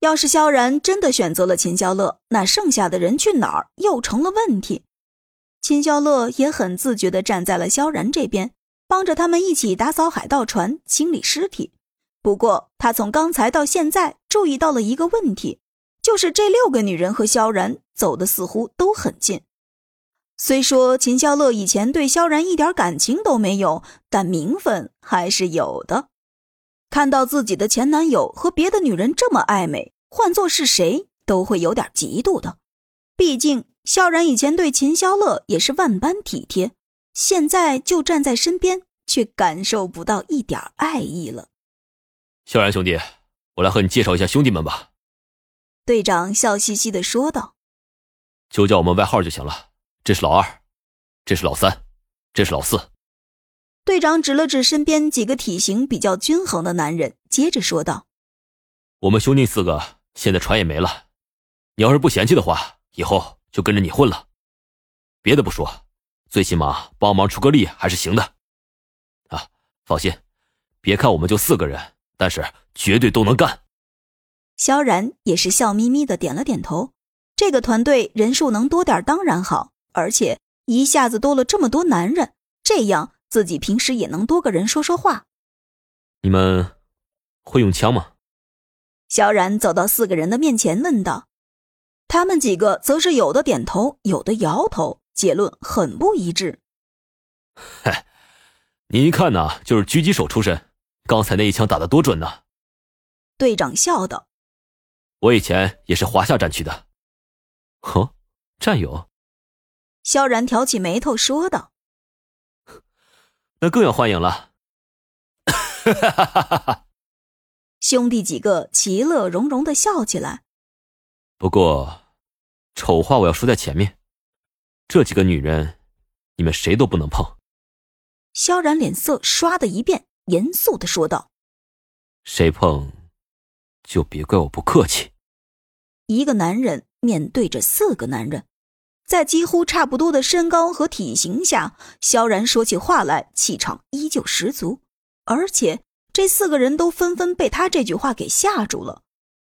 要是萧然真的选择了秦萧乐，那剩下的人去哪儿又成了问题。秦萧乐也很自觉地站在了萧然这边，帮着他们一起打扫海盗船、清理尸体。不过，他从刚才到现在注意到了一个问题，就是这六个女人和萧然走的似乎都很近。虽说秦萧乐以前对萧然一点感情都没有，但名分还是有的。看到自己的前男友和别的女人这么暧昧，换做是谁都会有点嫉妒的。毕竟萧然以前对秦萧乐也是万般体贴，现在就站在身边，却感受不到一点爱意了。萧然兄弟，我来和你介绍一下兄弟们吧。队长笑嘻嘻的说道：“就叫我们外号就行了。这是老二，这是老三，这是老四。”队长指了指身边几个体型比较均衡的男人，接着说道：“我们兄弟四个现在船也没了，你要是不嫌弃的话，以后就跟着你混了。别的不说，最起码帮忙出个力还是行的。啊，放心，别看我们就四个人，但是绝对都能干。”萧然也是笑眯眯的点了点头。这个团队人数能多点当然好，而且一下子多了这么多男人，这样。自己平时也能多个人说说话。你们会用枪吗？萧然走到四个人的面前问道。他们几个则是有的点头，有的摇头，结论很不一致。嗨，你一看呢，就是狙击手出身，刚才那一枪打的多准呢。队长笑道：“我以前也是华夏战区的。”呵，战友。萧然挑起眉头说道。那更要欢迎了，兄弟几个其乐融融的笑起来。不过，丑话我要说在前面，这几个女人，你们谁都不能碰。萧然脸色唰的一变，严肃的说道：“谁碰，就别怪我不客气。”一个男人面对着四个男人。在几乎差不多的身高和体型下，萧然说起话来气场依旧十足，而且这四个人都纷纷被他这句话给吓住了，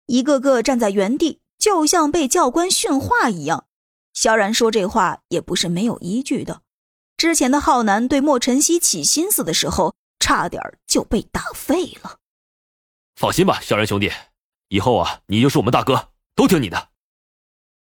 一个个站在原地，就像被教官训话一样。萧然说这话也不是没有依据的，之前的浩南对莫晨曦起心思的时候，差点就被打废了。放心吧，萧然兄弟，以后啊，你就是我们大哥，都听你的。